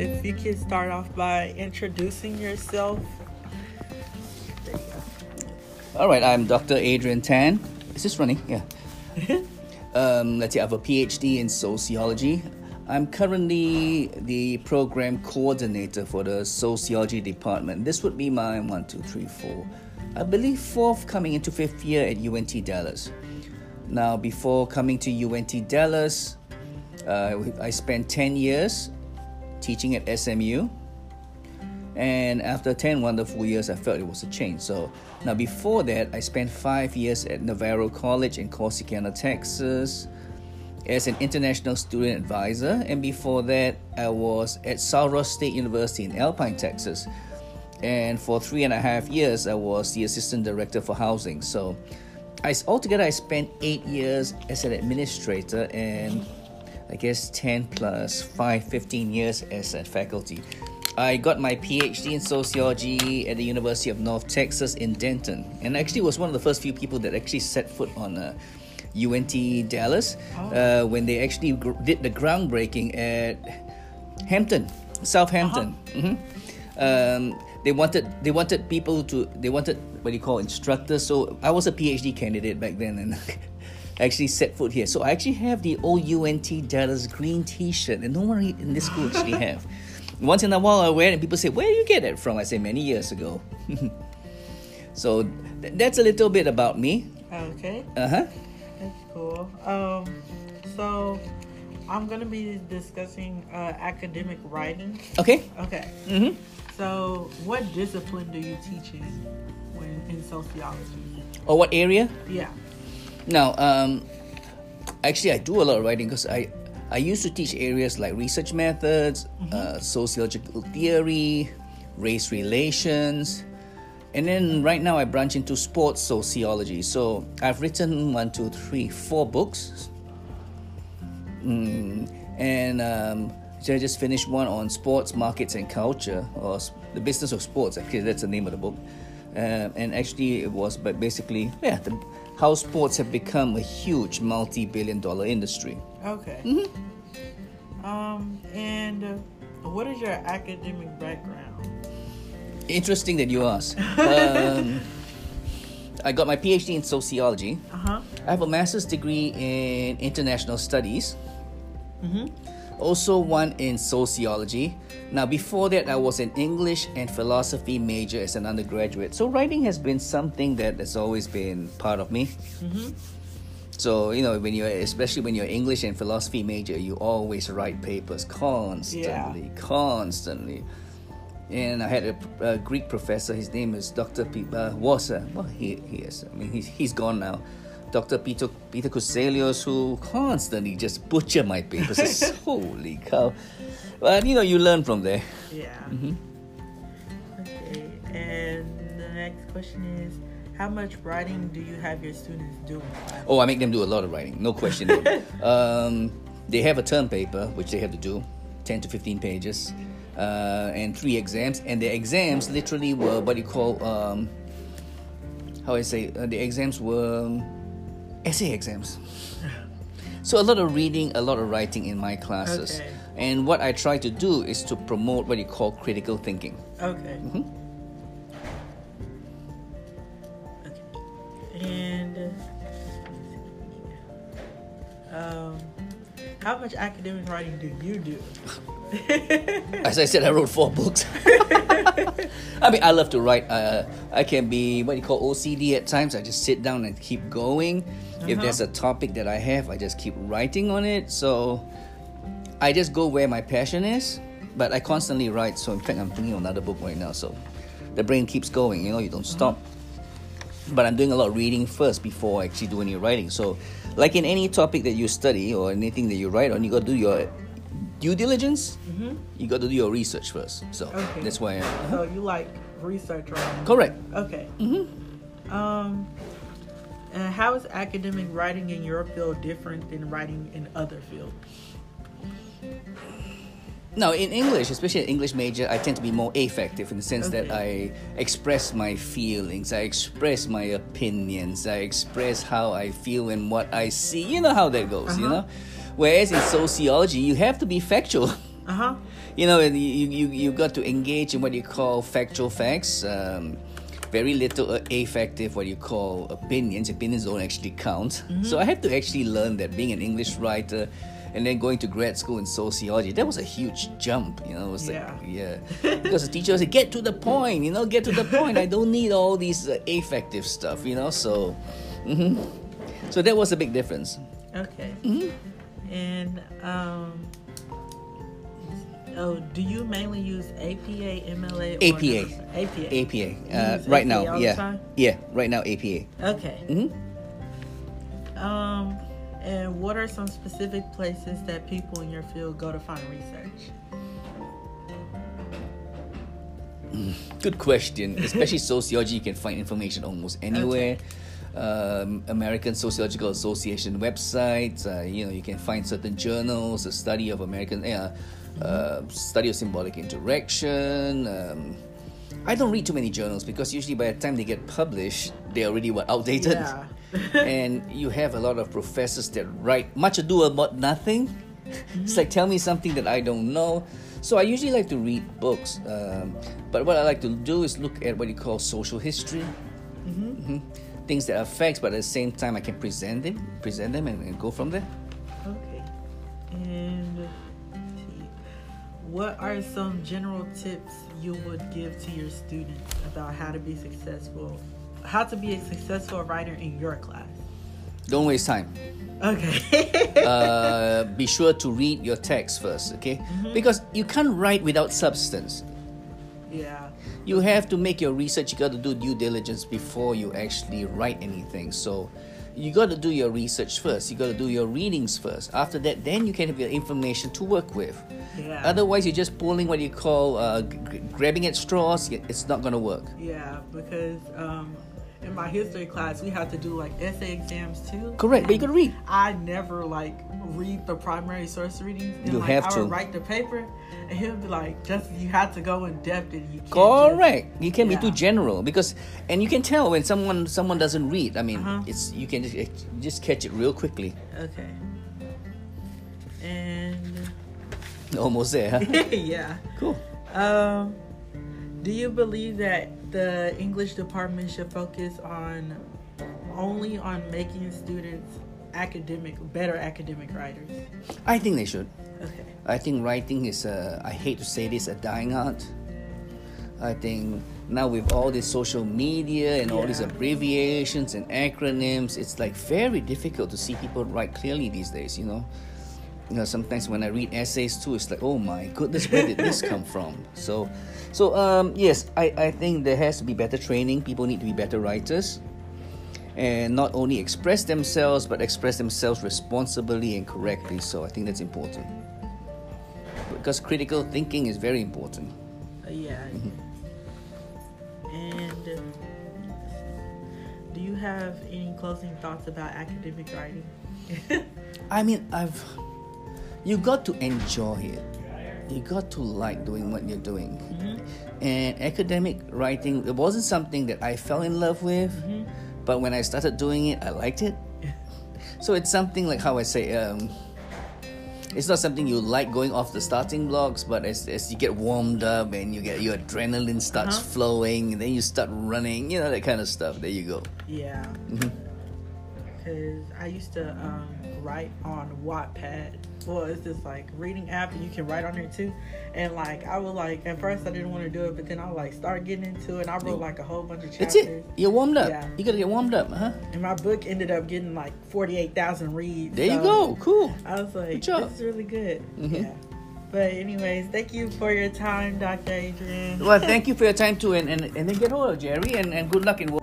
if you could start off by introducing yourself. All right, I'm Dr. Adrian Tan. Is this running? Yeah. um, let's see, I have a PhD in sociology. I'm currently the program coordinator for the sociology department. This would be my one, two, three, four, I believe fourth coming into fifth year at UNT Dallas. Now, before coming to UNT Dallas, uh, I spent 10 years teaching at SMU. And after 10 wonderful years, I felt it was a change. So now, before that, I spent five years at Navarro College in Corsicana, Texas, as an international student advisor. And before that, I was at Sul State University in Alpine, Texas. And for three and a half years, I was the assistant director for housing. So I, altogether, I spent eight years as an administrator and I guess 10 plus 5, 15 years as a faculty. I got my PhD in sociology at the University of North Texas in Denton, and actually was one of the first few people that actually set foot on uh, UNT Dallas uh, when they actually gr- did the groundbreaking at Hampton, Southampton. Mhm. Um, they wanted they wanted people to they wanted what do you call instructors. So I was a PhD candidate back then, and actually set foot here. So I actually have the old UNT Dallas green T-shirt, and no one in this school actually have. Once in a while I wear it, and people say, "Where do you get it from?" I say, "Many years ago." so th- that's a little bit about me. Okay, Uh huh. that's cool. Um, so I'm gonna be discussing uh, academic writing. Okay. Okay. Mm-hmm. So, what discipline do you teach in when in sociology? Or what area? Yeah. Now, um, actually, I do a lot of writing because I, I used to teach areas like research methods, uh, sociological theory, race relations, and then right now I branch into sports sociology. So I've written one, two, three, four books, mm, and um, so I just finished one on sports markets and culture, or the business of sports. Actually, that's the name of the book. Uh, and actually, it was, but basically, yeah, the, how sports have become a huge multi-billion-dollar industry. Okay. Um, and uh, what is your academic background? Interesting that you ask. um, I got my PhD in sociology. Uh huh. I have a master's degree in international studies. Mm-hmm. Also, one in sociology. Now, before that, I was an English and philosophy major as an undergraduate. So, writing has been something that has always been part of me. Mm-hmm. So, you know, when you're, especially when you're English and philosophy major, you always write papers constantly, constantly. And I had a, a Greek professor, his name is Dr. P, uh, was, uh, well, he, he is, I mean, he's, he's gone now. Dr. Peter, Peter Kuselios, who constantly just butcher my papers. It's, Holy cow. But, you know, you learn from there. Yeah. Mhm. Okay. And the next question is, how much writing do you have your students do? Oh, I make them do a lot of writing, no question. um, they have a term paper, which they have to do, 10 to 15 pages, uh, and three exams. And the exams literally were what you call, um, how I say, uh, the exams were essay exams. So a lot of reading, a lot of writing in my classes. Okay. And what I try to do is to promote what you call critical thinking. Okay. Mhm. Okay. And uh, um, how much academic writing do you do? As I said, I wrote four books. I mean, I love to write. Uh, I can be what you call OCD at times. I just sit down and keep going. If Uh-huh. there's a topic that I have, I just keep writing on it. So I just go where my passion is. But I constantly write. So in fact, I'm thinking of another book right now. So the brain keeps going. You know, you don't stop. But I'm doing a lot of reading first before I actually do any writing. So, like in any topic that you study or anything that you write on, you got to do your due diligence hmm you got to do your research first. So Okay. that's why. I, So you like research writing? Correct. Okay. hmm Um, and how is academic writing in your field different than writing in other fields? Now, in English, especially an English major, I tend to be more affective in the sense that I express my feelings, I express my opinions, I express how I feel and what I see. You know how that goes, you Uh-huh. know? Whereas in sociology, you have to be factual. Uh huh. You know, you, you, you got to engage in what you call factual facts. Um, very little uh, affective, what you call opinions. Opinions don't actually count. So I had to actually learn that being an English writer and then going to grad school in sociology, that was a huge jump. You know, it was like, yeah. because the teacher said, get to the point, you know, get to the point. I don't need all these uh, affective stuff, you know, so. mhm. So that was a big difference. Okay. Mm-hmm. And um, oh, do you mainly use APA, MLA, or APA. APA? APA. Uh, right APA now, all the yeah. time? Yeah, right now, APA. Okay. hmm Um, and what are some specific places that people in your field go to find research? Good question. Especially sociology, you can find information almost anywhere. Um, American Sociological Association websites. Uh, you know, you can find certain journals, a study of American, uh, uh, study of symbolic interaction. Um, I don't read too many journals because usually by the time they get published, they're already what outdated. Yeah. And you have a lot of professors that write much ado about nothing. It's like tell me something that I don't know. So I usually like to read books, um, but what I like to do is look at what you call social history, Mhm. things that are facts, but at the same time I can present them, present them, and, and go from there. Okay. And what are some general tips you would give to your students about how to be successful, how to be a successful writer in your class? Don't waste time. Okay. uh, be sure to read your text first, okay? Because you can't write without substance. yeah. you have to make your research you got to do due diligence before you actually write anything so you got to do your research first you got to do your readings first after that then you can have your information to work with Yeah. otherwise you're just pulling what you call uh, g- grabbing at straws it's not going to work Yeah, because um, in my history class we had to do like essay exams too. correct but you to read I never like read the primary source readings. And, You like, have I to. would write the paper, and he'll be like, "Just you have to go in depth, and you can't." correct you can be Yeah. too general because and you can tell when someone someone doesn't read i mean Uh-huh. it's you can just, just catch it real quickly okay. And almost there huh? yeah. cool Um, do you believe that the English department should focus on only on making students academic, better academic writers? i think they should Okay. I think writing is a, I hate to say this, a dying art. I think now with all this social media and all these abbreviations and acronyms, it's like very difficult to see people write clearly these days, you know. You know, sometimes when I read essays too, it's like, oh my goodness, where did this come from? So, so um, yes, I, I think there has to be better training. People need to be better writers, and not only express themselves, but express themselves responsibly and correctly. So I think that's important because critical thinking is very important. Uh, yeah. And uh, do you have any closing thoughts about academic writing? I mean, I've you got to enjoy it. You got to like doing what you're doing. And academic writing, it wasn't something that I fell in love with, but when I started doing it, I liked it. So it's something like how I say, um, it's not something you like going off the starting blocks, but as, as you get warmed up and you get your adrenaline starts Uh-huh. flowing, and then you start running, you know that kind of stuff. There you go. yeah. Because I used to um, write on Wattpad. Well, it's this like reading app, and you can write on there too. And like I would like at first I didn't want to do it, but then I like start getting into it. And I wrote like a whole bunch of chapters. That's it. You're warmed up. Yeah. You gotta get warmed up, huh? And my book ended up getting like forty eight thousand reads. There you go. Cool. I was like, this is really good. Mhm. Yeah. But anyways, thank you for your time, Dr. Adrian. Well, thank you for your time too, and, and, and then get over, Jerry, and, and good luck in.